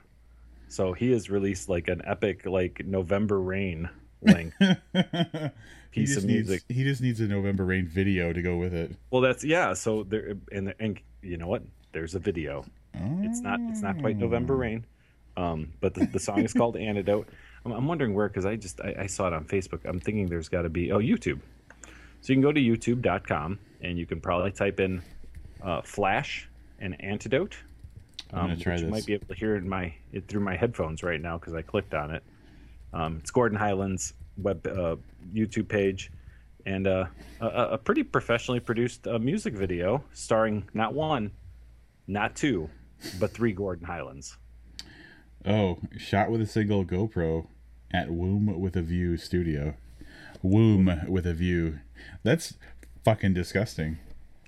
So he has released like an epic, like November Rain piece just of needs music. he just needs a November Rain video to go with it. Well, that's yeah. So there, and and you know what? There's a video. It's not it's not quite November Rain, um, but the, the song is called Antidote. I'm, I'm wondering where because I just I, I saw it on Facebook. I'm thinking there's got to be oh YouTube. So you can go to YouTube.com and you can probably type in uh, Flash and Antidote. Um, try which You this. might be able to hear in my it through my headphones right now because I clicked on it. Um, it's Gordon Highland's web uh, YouTube page, and uh, a, a pretty professionally produced uh, music video starring not one, not two, but three Gordon Highlands. Oh, shot with a single GoPro at Womb with a View studio. Womb with a View. That's fucking disgusting.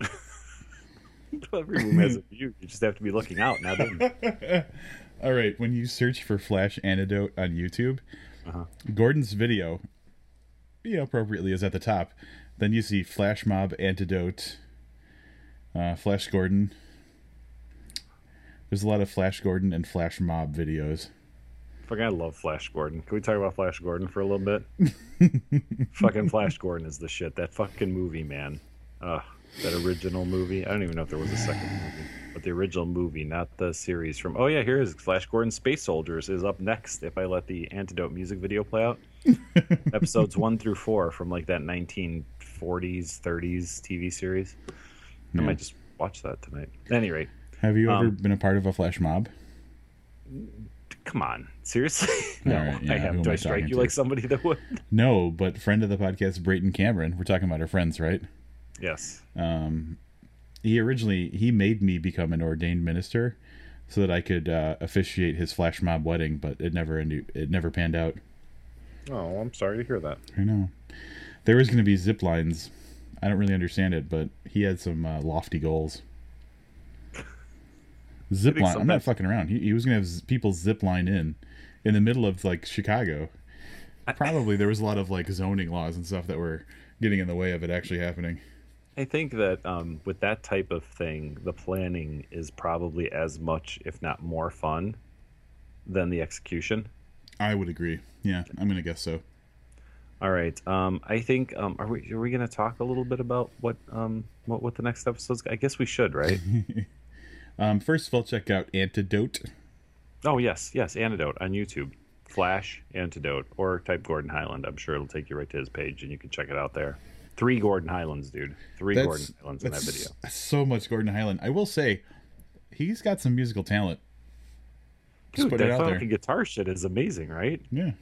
Every room has a view. You just have to be looking out, in. All right, when you search for Flash Antidote on YouTube, Uh-huh. Gordon's video, you know, appropriately is at the top. Then you see Flash Mob Antidote, uh, Flash Gordon. There's a lot of Flash Gordon and Flash Mob videos. Fucking, I love Flash Gordon. Can we talk about Flash Gordon for a little bit? fucking Flash Gordon is the shit. That fucking movie, man. Ugh, that original movie. I don't even know if there was a second movie, but the original movie, not the series from. Oh yeah, here is Flash Gordon Space Soldiers is up next. If I let the Antidote music video play out, episodes one through four from like that 1940s, 30s TV series. I might just watch that tonight. At any rate, Have you ever Um, been a part of a Flash Mob? come on, seriously? no, right, yeah, I have. Do I I strike you to? like somebody that would? No, but friend of the podcast, Brayton Cameron. We're talking about our friends, right? Yes. um, he originally he made me become an ordained minister so that I could uh, officiate his flash mob wedding, but it never ended, it never panned out. Oh, I'm sorry to hear that. I know there was going to be zip lines. I don't really understand it, but he had some uh, lofty goals. Zip line. I'm not fucking around. He, he was going to have z- people zip line in in the middle of like Chicago. Probably there was a lot of like zoning laws and stuff that were getting in the way of it actually happening. I think that um, with that type of thing, the planning is probably as much, if not more, fun than the execution. I would agree. Yeah, I'm going to guess so. All right. Um, I think um, are we are we going to talk a little bit about what um what what the next episode's? I guess we should, right? Um, first of all, check out Antidote. oh yes, yes. Antidote on YouTube. Flash Antidote or type Gordon Highland. I'm sure it'll take you right to his page and you can check it out there. Three Gordon Highlands, dude. Three Gordon Highlands in that video. so much Gordon Highland. I will say, he's got some musical talent. Just Dude, that fucking guitar shit is amazing, right? Yeah,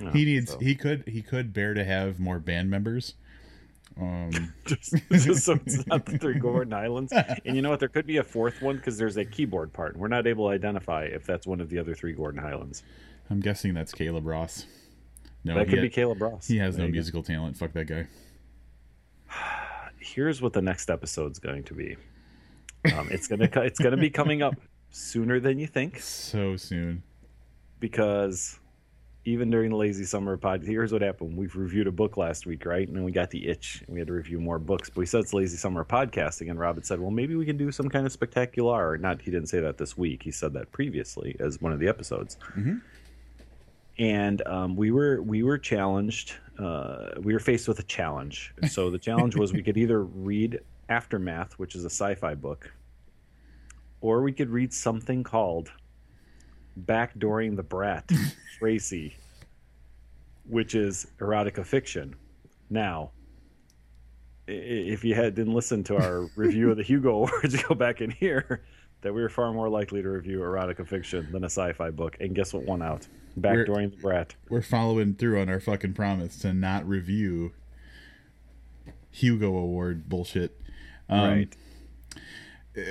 No, he needs. so- He could. He could bear to have more band members. Um, just, just so it's not the three Gordon Highlands. And you know what? There could be a fourth one because there's a keyboard part. We're not able to identify if that's one of the other three Gordon Highlands. I'm guessing that's Caleb Ross. No, that could ha- be Caleb Ross. he has There no you go. musical talent. Fuck that guy. Here's what the next episode's going to be. Um, it's gonna it's gonna be coming up sooner than you think So soon. because even during the lazy summer pod, here's what happened. We've reviewed a book last week, right? And then we got the itch and we had to review more books. But we said it's lazy summer podcasting, and Robert said, Well, maybe we can do some kind of spectacular. Not he didn't say that this week. He said that previously as one of the episodes. Mhm. And um, we were we were challenged. Uh, we were faced with a challenge. So the challenge was we could either read Aftermath, which is a sci-fi book, or we could read something called backdooring the brat, Tracy, which is erotica fiction. Now, if you had didn't listen to our review of the Hugo Awards, go back and hear that we were far more likely to review erotica fiction than a sci-fi book. And guess what won out? We're- Backdooring the brat. We're following through on our fucking promise to not review Hugo Award bullshit. Um, right.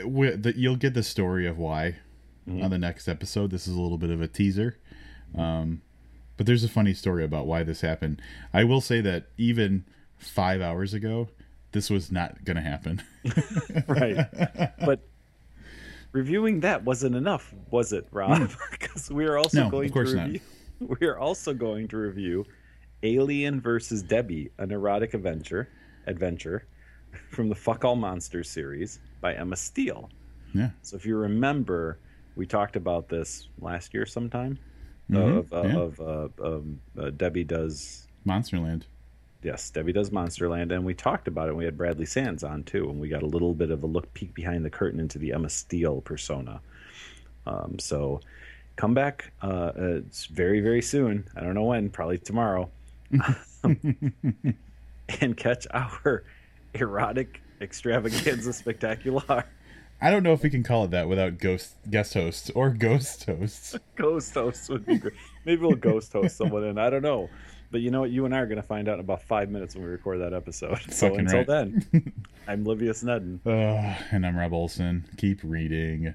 we- the, you'll get the story of why Mm-hmm. on the next episode. This is a little bit of a teaser. Um, but there's a funny story about why this happened. I will say that even five hours ago, this was not going to happen. right. But reviewing that wasn't enough, was it, Rob? Because we are also No, of going course to not. review. We are also going to review Alien versus Debbie, an erotic adventure, adventure from the Fuck All Monsters series by Emma Steele. yeah. So if you remember, we talked about this last year sometime. Mhm, Of, uh, yeah. of uh, um, uh, Debbie does Monsterland. Yes, Debbie does Monsterland, and we talked about it. and We had Bradley Sands on too, and we got a little bit of a look peek behind the curtain into the Emma Steele persona. Um, so come back. Uh, uh, it's very very soon. I don't know when. Probably tomorrow. and catch our erotic extravaganza spectacular I don't know if we can call it that without ghost guest hosts or ghost hosts. ghost host would be great. Maybe we'll ghost host someone in. I don't know. But you know what? You and I are going to find out in about five minutes when we record that episode. So Fucking until right. then, I'm Livius Nedin. Uh, and I'm Rob Olson. Keep reading.